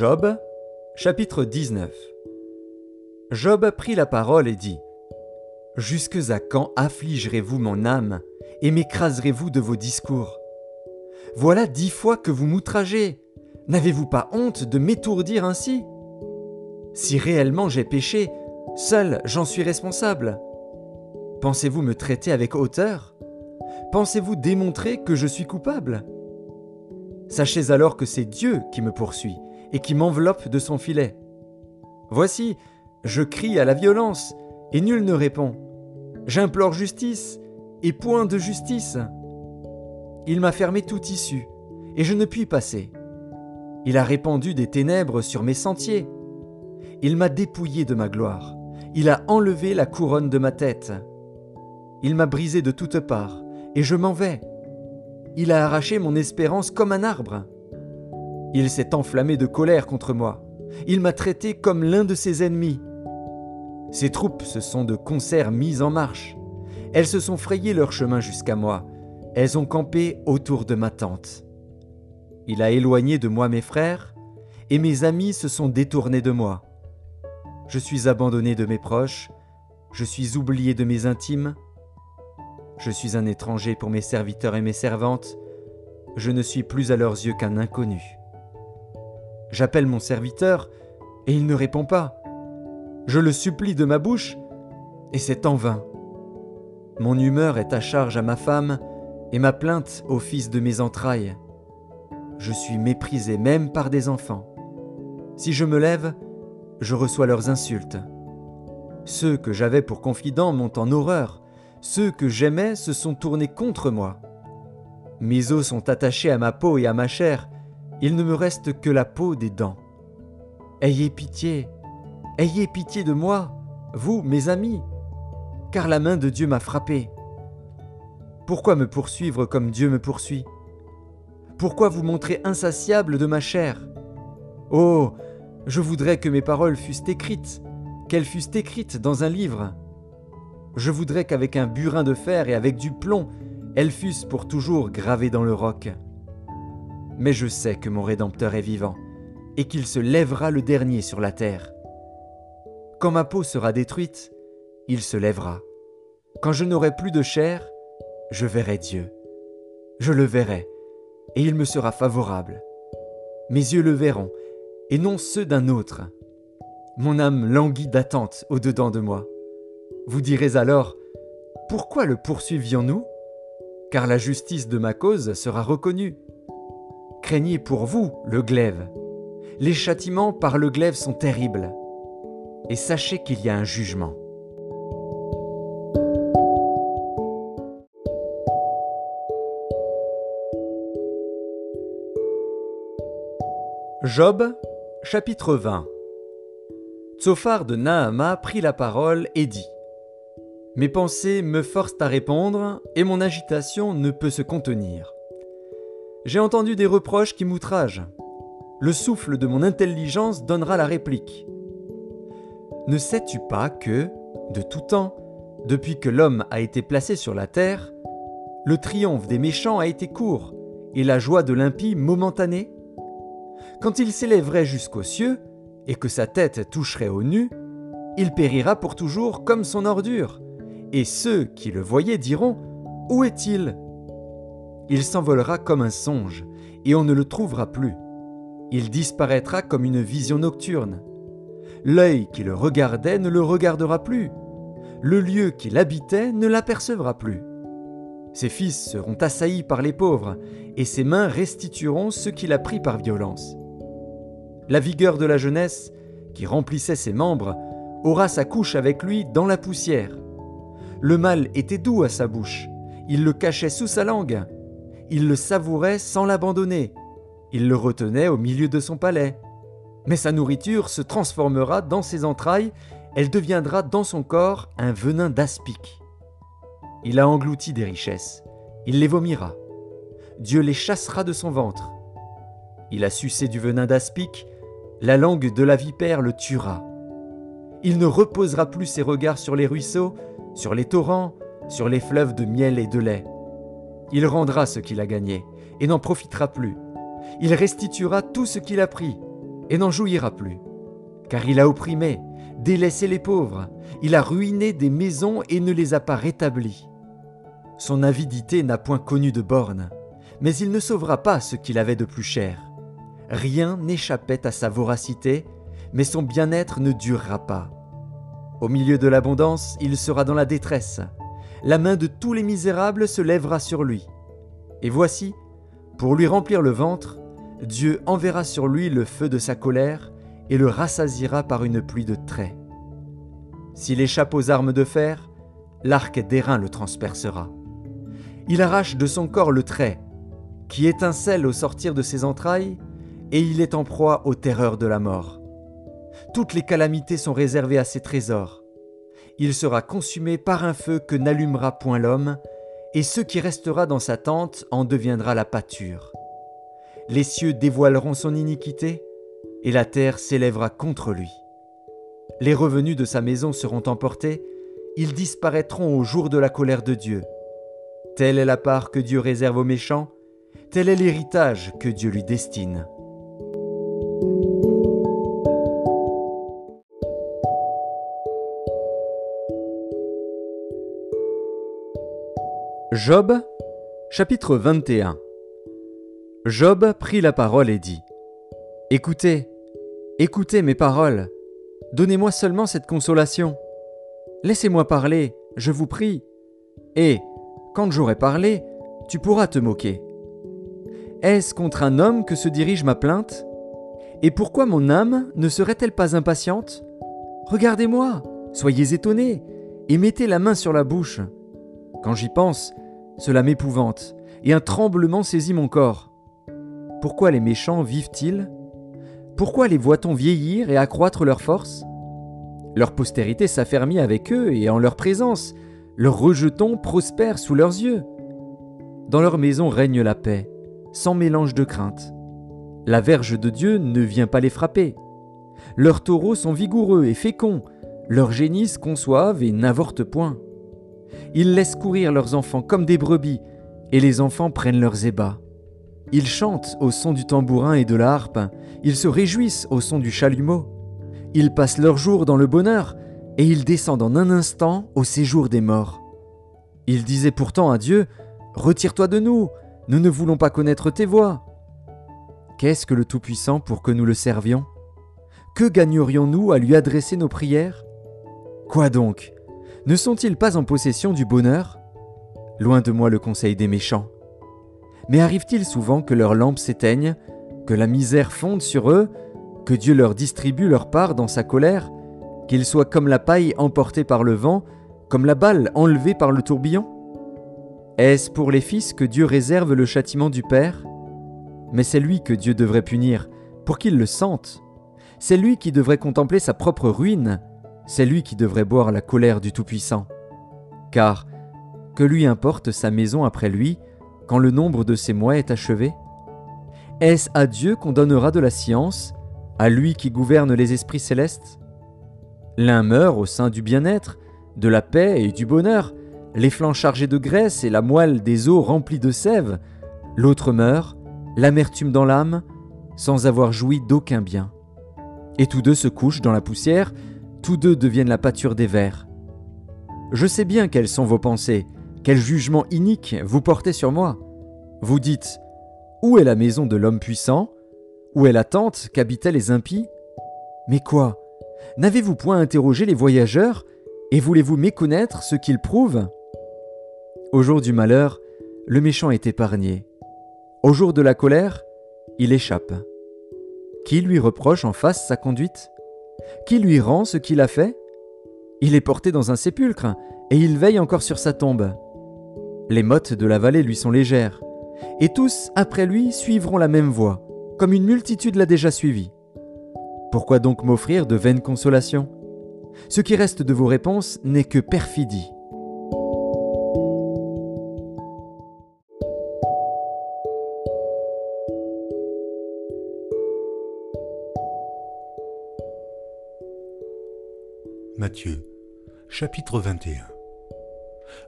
Job, chapitre 19 Job prit la parole et dit Jusque à quand affligerez-vous mon âme et m'écraserez-vous de vos discours? Voilà dix fois que vous m'outragez. N'avez-vous pas honte de m'étourdir ainsi? Si réellement j'ai péché, seul j'en suis responsable. Pensez-vous me traiter avec hauteur? Pensez-vous démontrer que je suis coupable? Sachez alors que c'est Dieu qui me poursuit et qui m'enveloppe de son filet. Voici, je crie à la violence, et nul ne répond. J'implore justice, et point de justice. Il m'a fermé toute issue, et je ne puis passer. Il a répandu des ténèbres sur mes sentiers. Il m'a dépouillé de ma gloire. Il a enlevé la couronne de ma tête. Il m'a brisé de toutes parts, et je m'en vais. Il a arraché mon espérance comme un arbre. Il s'est enflammé de colère contre moi. Il m'a traité comme l'un de ses ennemis. Ses troupes se sont de concert mises en marche. Elles se sont frayées leur chemin jusqu'à moi. Elles ont campé autour de ma tente. Il a éloigné de moi mes frères, et mes amis se sont détournés de moi. Je suis abandonné de mes proches, je suis oublié de mes intimes. Je suis un étranger pour mes serviteurs et mes servantes, je ne suis plus à leurs yeux qu'un inconnu. J'appelle mon serviteur, et il ne répond pas. Je le supplie de ma bouche, et c'est en vain. Mon humeur est à charge à ma femme, et ma plainte au fils de mes entrailles. Je suis méprisé même par des enfants. Si je me lève, je reçois leurs insultes. Ceux que j'avais pour confidents m'ont en horreur, ceux que j'aimais se sont tournés contre moi. Mes os sont attachés à ma peau et à ma chair, il ne me reste que la peau des dents. Ayez pitié, ayez pitié de moi, vous, mes amis, car la main de Dieu m'a frappé. Pourquoi me poursuivre comme Dieu me poursuit? Pourquoi vous montrer insatiable de ma chair? Oh, je voudrais que mes paroles fussent écrites, qu'elles fussent écrites dans un livre. Je voudrais qu'avec un burin de fer et avec du plomb, elles fussent pour toujours gravées dans le roc mais je sais que mon Rédempteur est vivant, et qu'il se lèvera le dernier sur la terre. Quand ma peau sera détruite, il se lèvera. Quand je n'aurai plus de chair, je verrai Dieu. Je le verrai, et il me sera favorable. Mes yeux le verront, et non ceux d'un autre. Mon âme languit d'attente au-dedans de moi. Vous direz alors, Pourquoi le poursuivions-nous? Car la justice de ma cause sera reconnue craignez pour vous le glaive. Les châtiments par le glaive sont terribles. Et sachez qu'il y a un jugement. Job, chapitre 20 Tsophar de Nahama prit la parole et dit Mes pensées me forcent à répondre, et mon agitation ne peut se contenir. J'ai entendu des reproches qui m'outragent. Le souffle de mon intelligence donnera la réplique. Ne sais-tu pas que, de tout temps, depuis que l'homme a été placé sur la terre, le triomphe des méchants a été court et la joie de l'impie momentanée? Quand il s'élèverait jusqu'aux cieux et que sa tête toucherait au nu, il périra pour toujours comme son ordure, et ceux qui le voyaient diront Où est-il? Il s'envolera comme un songe, et on ne le trouvera plus. Il disparaîtra comme une vision nocturne. L'œil qui le regardait ne le regardera plus. Le lieu qu'il habitait ne l'apercevra plus. Ses fils seront assaillis par les pauvres, et ses mains restitueront ce qu'il a pris par violence. La vigueur de la jeunesse, qui remplissait ses membres, aura sa couche avec lui dans la poussière. Le mal était doux à sa bouche, il le cachait sous sa langue, il le savourait sans l'abandonner. Il le retenait au milieu de son palais. Mais sa nourriture se transformera dans ses entrailles, elle deviendra dans son corps un venin d'aspic. Il a englouti des richesses, il les vomira. Dieu les chassera de son ventre. Il a sucé du venin d'aspic, la langue de la vipère le tuera. Il ne reposera plus ses regards sur les ruisseaux, sur les torrents, sur les fleuves de miel et de lait. Il rendra ce qu'il a gagné et n'en profitera plus. Il restituera tout ce qu'il a pris. et n'en jouira plus. Car il a opprimé, délaissé les pauvres, il a ruiné des maisons et ne les a pas rétablies. Son avidité n'a point connu de borne, mais il ne sauvera pas ce qu'il avait de plus cher. Rien n'échappait à sa voracité, mais son bien-être ne durera pas. Au milieu de l'abondance, il sera dans la détresse. La main de tous les misérables se lèvera sur lui. Et voici, pour lui remplir le ventre, Dieu enverra sur lui le feu de sa colère et le rassasira par une pluie de traits. S'il échappe aux armes de fer, l'arc d'airain le transpercera. Il arrache de son corps le trait, qui étincelle au sortir de ses entrailles, et il est en proie aux terreurs de la mort. Toutes les calamités sont réservées à ses trésors. Il sera consumé par un feu que n'allumera point l'homme, et ce qui restera dans sa tente en deviendra la pâture. Les cieux dévoileront son iniquité, et la terre s'élèvera contre lui. Les revenus de sa maison seront emportés, ils disparaîtront au jour de la colère de Dieu. Telle est la part que Dieu réserve aux méchants, tel est l'héritage que Dieu lui destine. Job, chapitre 21 Job prit la parole et dit Écoutez, écoutez mes paroles, donnez-moi seulement cette consolation. Laissez-moi parler, je vous prie. Et, quand j'aurai parlé, tu pourras te moquer. Est-ce contre un homme que se dirige ma plainte? Et pourquoi mon âme ne serait-elle pas impatiente? Regardez-moi, soyez étonnés, et mettez la main sur la bouche. Quand j'y pense, cela m'épouvante, et un tremblement saisit mon corps. Pourquoi les méchants vivent-ils? Pourquoi les voit-on vieillir et accroître leur force? Leur postérité s'affermit avec eux, et en leur présence, leurs rejetons prospèrent sous leurs yeux. Dans leur maison règne la paix, sans mélange de crainte. La verge de Dieu ne vient pas les frapper. Leurs taureaux sont vigoureux et féconds, leurs génisses conçoivent et n'avortent point. Ils laissent courir leurs enfants comme des brebis, et les enfants prennent leurs ébats. Ils chantent au son du tambourin et de la harpe, ils se réjouissent au son du chalumeau. Ils passent leurs jours dans le bonheur, et ils descendent en un instant au séjour des morts. Ils disaient pourtant à Dieu, Retire-toi de nous, nous ne voulons pas connaître tes voies. Qu'est-ce que le Tout-Puissant pour que nous le servions? Que gagnerions-nous à lui adresser nos prières? Quoi donc? Ne sont-ils pas en possession du bonheur? Loin de moi le conseil des méchants. Mais arrive-t-il souvent que leurs lampes s'éteignent, que la misère fonde sur eux, que Dieu leur distribue leur part dans sa colère, qu'ils soient comme la paille emportée par le vent, comme la balle enlevée par le tourbillon? Est-ce pour les fils que Dieu réserve le châtiment du Père? Mais c'est lui que Dieu devrait punir, pour qu'il le sente. C'est lui qui devrait contempler sa propre ruine, c'est lui qui devrait boire la colère du Tout-Puissant. Car que lui importe sa maison après lui, quand le nombre de ses mois est achevé? Est-ce à Dieu qu'on donnera de la science, à lui qui gouverne les esprits célestes? L'un meurt au sein du bien-être, de la paix et du bonheur, les flancs chargés de graisse et la moelle des os remplis de sève, l'autre meurt, l'amertume dans l'âme, sans avoir joui d'aucun bien. Et tous deux se couchent dans la poussière, tous deux deviennent la pâture des vers. Je sais bien quelles sont vos pensées, quel jugement inique vous portez sur moi. Vous dites Où est la maison de l'homme puissant? Où est la tente qu'habitaient les impies? Mais quoi? N'avez-vous point interrogé les voyageurs et voulez-vous méconnaître ce qu'ils prouvent? Au jour du malheur, le méchant est épargné. Au jour de la colère, il échappe. Qui lui reproche en face sa conduite? Qui lui rend ce qu'il a fait? Il est porté dans un sépulcre, et il veille encore sur sa tombe. Les mottes de la vallée lui sont légères, et tous, après lui, suivront la même voie, comme une multitude l'a déjà suivi. Pourquoi donc m'offrir de vaines consolations? Ce qui reste de vos réponses n'est que perfidie. Matthieu, chapitre 21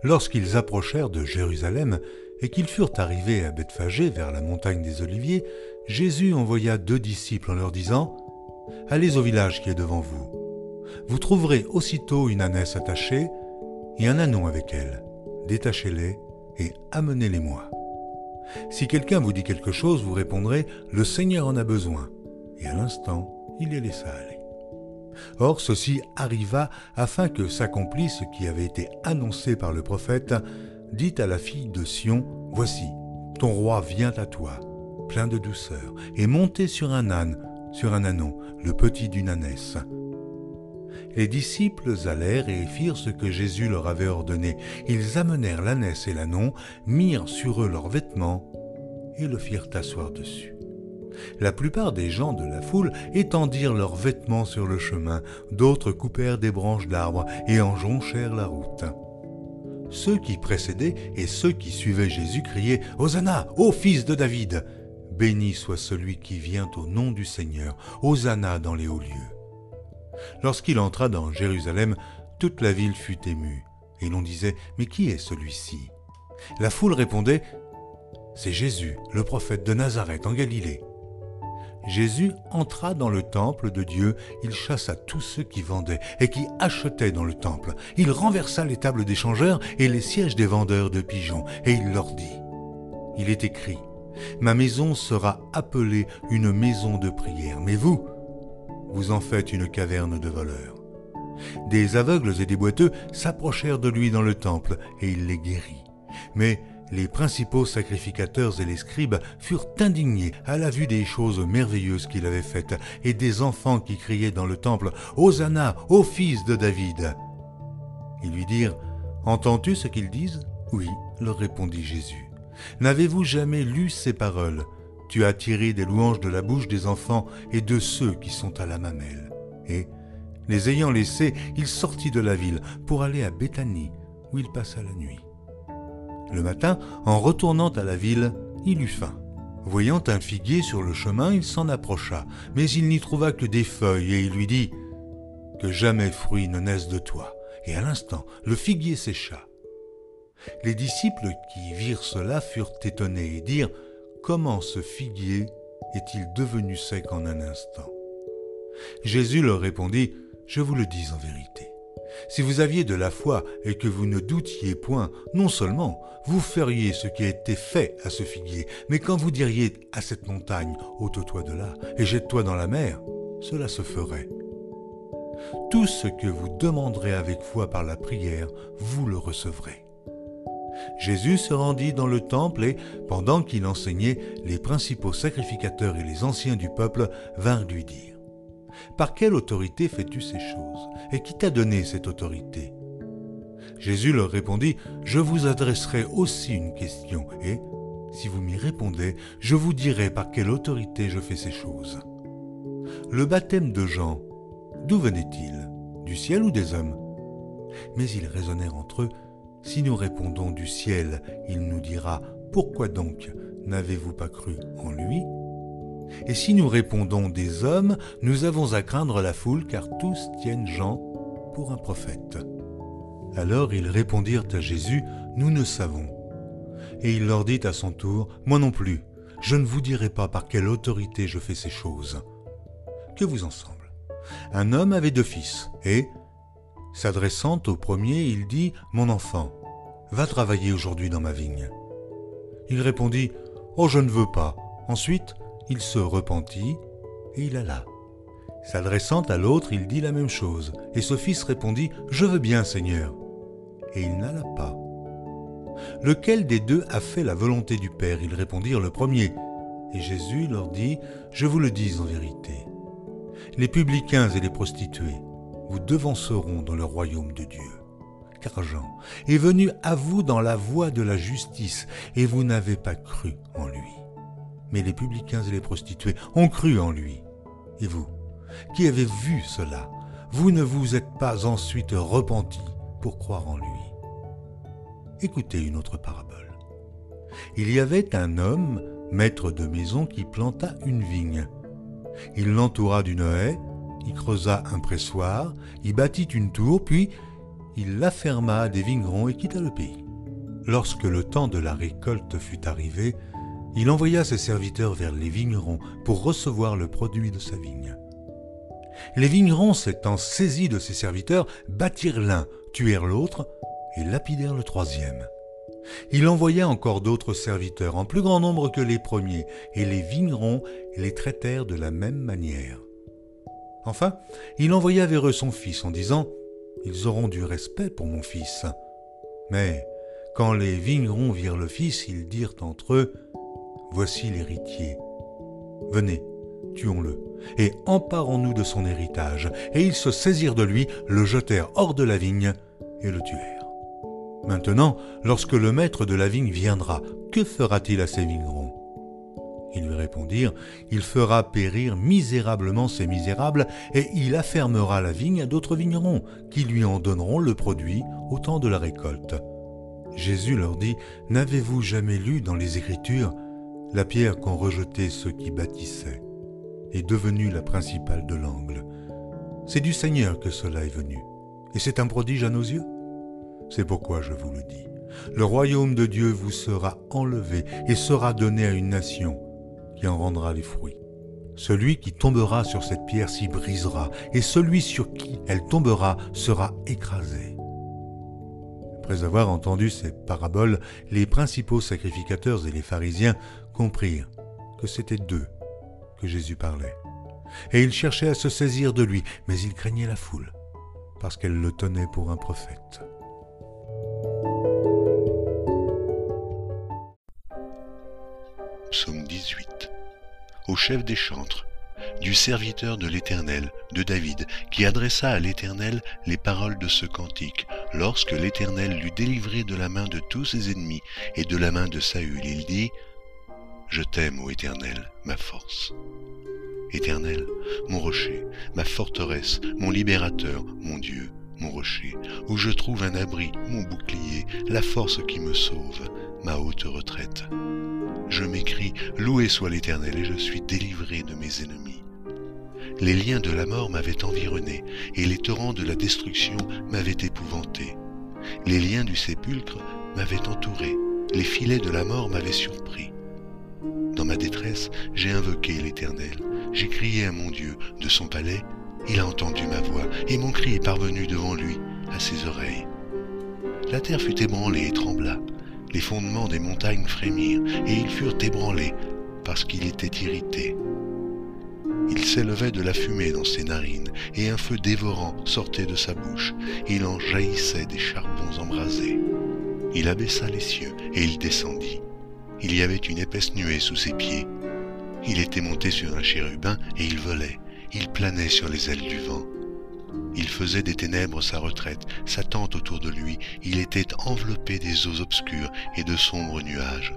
Lorsqu'ils approchèrent de Jérusalem et qu'ils furent arrivés à Bethphagée vers la montagne des Oliviers, Jésus envoya deux disciples en leur disant Allez au village qui est devant vous. Vous trouverez aussitôt une ânesse attachée et un anon avec elle. Détachez-les et amenez-les-moi. Si quelqu'un vous dit quelque chose, vous répondrez Le Seigneur en a besoin. Et à l'instant, il les laissa aller. Or ceci arriva afin que s'accomplisse ce qui avait été annoncé par le prophète, dit à la fille de Sion, Voici, ton roi vient à toi, plein de douceur, et monté sur un âne, sur un anon, le petit d'une ânesse. Les disciples allèrent et firent ce que Jésus leur avait ordonné. Ils amenèrent l'ânesse et l'anon, mirent sur eux leurs vêtements et le firent asseoir dessus. La plupart des gens de la foule étendirent leurs vêtements sur le chemin, d'autres coupèrent des branches d'arbres et en jonchèrent la route. Ceux qui précédaient et ceux qui suivaient Jésus criaient Hosanna, ô fils de David Béni soit celui qui vient au nom du Seigneur, Hosanna dans les hauts lieux. Lorsqu'il entra dans Jérusalem, toute la ville fut émue, et l'on disait Mais qui est celui-ci? La foule répondait C'est Jésus, le prophète de Nazareth en Galilée. Jésus entra dans le temple de Dieu, il chassa tous ceux qui vendaient et qui achetaient dans le temple. Il renversa les tables des changeurs et les sièges des vendeurs de pigeons, et il leur dit, Il est écrit, Ma maison sera appelée une maison de prière, mais vous, vous en faites une caverne de voleurs. Des aveugles et des boiteux s'approchèrent de lui dans le temple, et il les guérit. Mais les principaux sacrificateurs et les scribes furent indignés à la vue des choses merveilleuses qu'il avait faites, et des enfants qui criaient dans le temple Hosanna, ô fils de David. Ils lui dirent Entends-tu ce qu'ils disent? Oui, leur répondit Jésus. N'avez-vous jamais lu ces paroles? Tu as tiré des louanges de la bouche des enfants et de ceux qui sont à la mamelle. Et, les ayant laissés, il sortit de la ville pour aller à Béthanie, où il passa la nuit. Le matin, en retournant à la ville, il eut faim. Voyant un figuier sur le chemin, il s'en approcha, mais il n'y trouva que des feuilles, et il lui dit Que jamais fruit ne naisse de toi. Et à l'instant, le figuier sécha. Les disciples qui virent cela furent étonnés et dirent Comment ce figuier est-il devenu sec en un instant? Jésus leur répondit Je vous le dis en vérité. Si vous aviez de la foi et que vous ne doutiez point, non seulement vous feriez ce qui a été fait à ce figuier, mais quand vous diriez à cette montagne, ôte-toi de là et jette-toi dans la mer, cela se ferait. Tout ce que vous demanderez avec foi par la prière, vous le recevrez. Jésus se rendit dans le temple et, pendant qu'il enseignait, les principaux sacrificateurs et les anciens du peuple vinrent lui dire par quelle autorité fais-tu ces choses Et qui t'a donné cette autorité Jésus leur répondit, Je vous adresserai aussi une question, et, si vous m'y répondez, je vous dirai par quelle autorité je fais ces choses. Le baptême de Jean, d'où venait-il? Du ciel ou des hommes? Mais ils raisonnèrent entre eux, Si nous répondons du ciel, il nous dira, Pourquoi donc n'avez-vous pas cru en lui? Et si nous répondons des hommes, nous avons à craindre la foule, car tous tiennent Jean pour un prophète. Alors ils répondirent à Jésus, Nous ne savons. Et il leur dit à son tour, Moi non plus, je ne vous dirai pas par quelle autorité je fais ces choses. Que vous ensemble. Un homme avait deux fils, et, s'adressant au premier, il dit, Mon enfant, va travailler aujourd'hui dans ma vigne. Il répondit, Oh, je ne veux pas. Ensuite, il se repentit et il alla. S'adressant à l'autre, il dit la même chose, et ce fils répondit Je veux bien, Seigneur. Et il n'alla pas. Lequel des deux a fait la volonté du Père? Ils répondirent le premier. Et Jésus leur dit Je vous le dis en vérité. Les publicains et les prostituées vous devanceront dans le royaume de Dieu. Car Jean est venu à vous dans la voie de la justice, et vous n'avez pas cru en lui mais les publicains et les prostituées ont cru en lui. Et vous, qui avez vu cela, vous ne vous êtes pas ensuite repenti pour croire en lui. Écoutez une autre parabole. Il y avait un homme, maître de maison, qui planta une vigne. Il l'entoura d'une haie, y creusa un pressoir, y bâtit une tour, puis il la ferma à des vignerons et quitta le pays. Lorsque le temps de la récolte fut arrivé, il envoya ses serviteurs vers les vignerons pour recevoir le produit de sa vigne. Les vignerons, s'étant saisis de ses serviteurs, battirent l'un, tuèrent l'autre et lapidèrent le troisième. Il envoya encore d'autres serviteurs, en plus grand nombre que les premiers, et les vignerons les traitèrent de la même manière. Enfin, il envoya vers eux son fils en disant Ils auront du respect pour mon fils. Mais quand les vignerons virent le fils, ils dirent entre eux Voici l'héritier. Venez, tuons-le, et emparons-nous de son héritage. Et ils se saisirent de lui, le jetèrent hors de la vigne et le tuèrent. Maintenant, lorsque le maître de la vigne viendra, que fera-t-il à ces vignerons? Ils lui répondirent, Il fera périr misérablement ces misérables, et il affermera la vigne à d'autres vignerons, qui lui en donneront le produit au temps de la récolte. Jésus leur dit, N'avez-vous jamais lu dans les Écritures la pierre qu'ont rejetée ceux qui bâtissaient est devenue la principale de l'angle C'est du Seigneur que cela est venu, et c'est un prodige à nos yeux c'est pourquoi je vous le dis. Le royaume de Dieu vous sera enlevé et sera donné à une nation qui en rendra les fruits. Celui qui tombera sur cette pierre s'y brisera, et celui sur qui elle tombera sera écrasé. Après avoir entendu ces paraboles, les principaux sacrificateurs et les pharisiens comprirent que c'était d'eux que Jésus parlait. Et ils cherchaient à se saisir de lui, mais ils craignaient la foule, parce qu'elle le tenait pour un prophète. Psaume 18 Au chef des chantres, du serviteur de l'Éternel, de David, qui adressa à l'Éternel les paroles de ce cantique, lorsque l'Éternel l'eut délivré de la main de tous ses ennemis et de la main de Saül. Il dit, Je t'aime, ô Éternel, ma force. Éternel, mon rocher, ma forteresse, mon libérateur, mon Dieu, mon rocher, où je trouve un abri, mon bouclier, la force qui me sauve, ma haute retraite. Je m'écris, loué soit l'Éternel, et je suis délivré de mes ennemis. Les liens de la mort m'avaient environné, et les torrents de la destruction m'avaient épouvanté. Les liens du sépulcre m'avaient entouré, les filets de la mort m'avaient surpris. Dans ma détresse, j'ai invoqué l'Éternel, j'ai crié à mon Dieu de son palais, il a entendu ma voix, et mon cri est parvenu devant lui, à ses oreilles. La terre fut ébranlée et trembla, les fondements des montagnes frémirent, et ils furent ébranlés, parce qu'il était irrité. Il s'élevait de la fumée dans ses narines, et un feu dévorant sortait de sa bouche, il en jaillissait des charbons embrasés. Il abaissa les cieux, et il descendit. Il y avait une épaisse nuée sous ses pieds. Il était monté sur un chérubin, et il volait. Il planait sur les ailes du vent. Il faisait des ténèbres sa retraite, sa tente autour de lui, il était enveloppé des eaux obscures et de sombres nuages.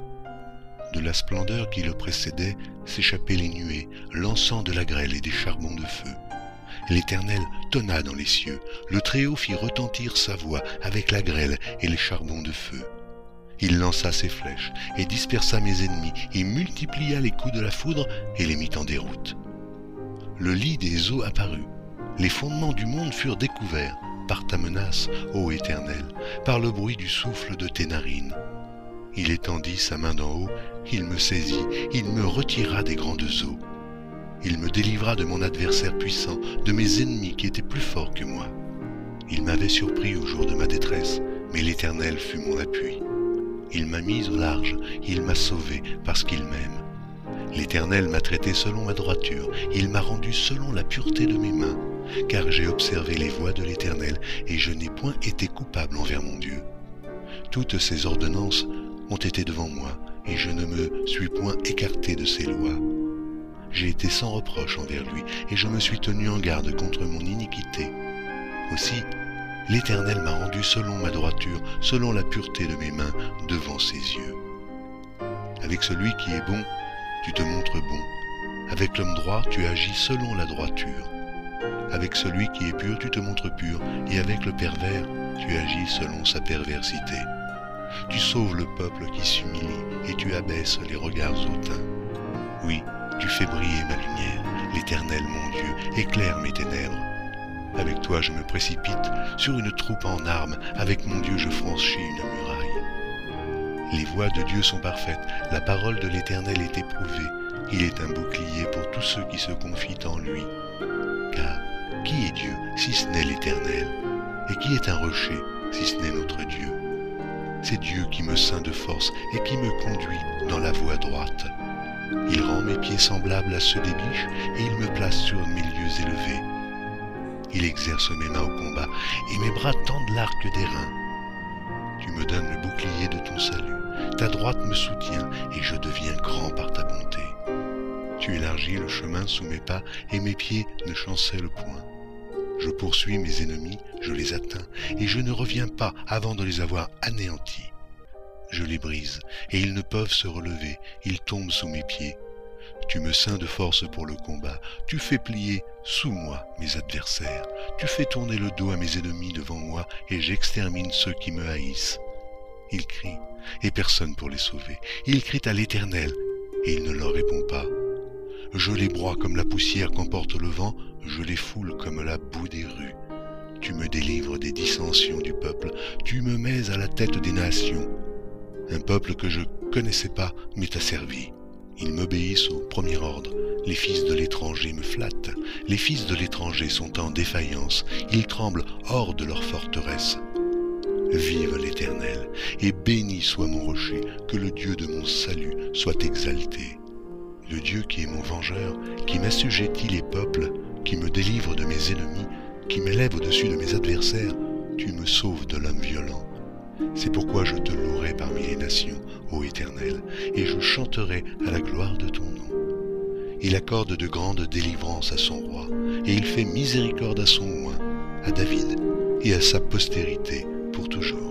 De la splendeur qui le précédait s'échappaient les nuées, lançant de la grêle et des charbons de feu. L'Éternel tonna dans les cieux, le Très-Haut fit retentir sa voix avec la grêle et les charbons de feu. Il lança ses flèches et dispersa mes ennemis, et multiplia les coups de la foudre et les mit en déroute le lit des eaux apparut. Les fondements du monde furent découverts par ta menace, ô Éternel, par le bruit du souffle de tes narines. Il étendit sa main d'en haut, il me saisit, il me retira des grandes eaux. Il me délivra de mon adversaire puissant, de mes ennemis qui étaient plus forts que moi. Il m'avait surpris au jour de ma détresse, mais l'Éternel fut mon appui. Il m'a mis au large, il m'a sauvé parce qu'il m'aime. L'Éternel m'a traité selon ma droiture, il m'a rendu selon la pureté de mes mains, car j'ai observé les voies de l'Éternel, et je n'ai point été coupable envers mon Dieu. Toutes ses ordonnances ont été devant moi, et je ne me suis point écarté de ses lois. J'ai été sans reproche envers lui, et je me suis tenu en garde contre mon iniquité. Aussi, l'Éternel m'a rendu selon ma droiture, selon la pureté de mes mains, devant ses yeux. Avec celui qui est bon, tu te montres bon. Avec l'homme droit, tu agis selon la droiture. Avec celui qui est pur, tu te montres pur, et avec le pervers, tu agis selon sa perversité. Tu sauves le peuple qui s'humilie, et tu abaisses les regards hautains. Oui, tu fais briller ma lumière, l'Éternel mon Dieu, éclaire mes ténèbres. Avec toi je me précipite sur une troupe en armes, avec mon Dieu je franchis une muraille. Les voies de Dieu sont parfaites, la parole de l'Éternel est éprouvée. Il est un bouclier pour tous ceux qui se confient en lui. Car qui est Dieu si ce n'est l'Éternel? Et qui est un rocher si ce n'est notre Dieu? C'est Dieu qui me ceint de force et qui me conduit dans la voie droite. Il rend mes pieds semblables à ceux des biches et il me place sur mes lieux élevés. Il exerce mes mains au combat et mes bras tendent l'arc des reins. Tu me donnes le bouclier de ton salut, ta droite me soutient et je deviens grand par ta bonté. Tu élargis le chemin sous mes pas et mes pieds ne chancellent point. Je poursuis mes ennemis, je les atteins, et je ne reviens pas avant de les avoir anéantis. Je les brise, et ils ne peuvent se relever, ils tombent sous mes pieds. Tu me ceins de force pour le combat, tu fais plier sous moi mes adversaires, tu fais tourner le dos à mes ennemis devant moi, et j'extermine ceux qui me haïssent. Ils crient, et personne pour les sauver. Ils crient à l'Éternel, et il ne leur répond pas. Je les broie comme la poussière qu'emporte le vent, je les foule comme la boue des rues. Tu me délivres des dissensions du peuple, tu me mets à la tête des nations. Un peuple que je connaissais pas m'est asservi. Ils m'obéissent au premier ordre. Les fils de l'étranger me flattent. Les fils de l'étranger sont en défaillance. Ils tremblent hors de leur forteresse. Vive l'Éternel, et béni soit mon rocher, que le Dieu de mon salut soit exalté. Le Dieu qui est mon vengeur, qui m'assujettit les peuples, qui me délivre de mes ennemis, qui m'élève au-dessus de mes adversaires, tu me sauves de l'homme violent. C'est pourquoi je te louerai parmi les nations, ô Éternel, et je chanterai à la gloire de ton nom. Il accorde de grandes délivrances à son roi, et il fait miséricorde à son oint, à David et à sa postérité pour toujours.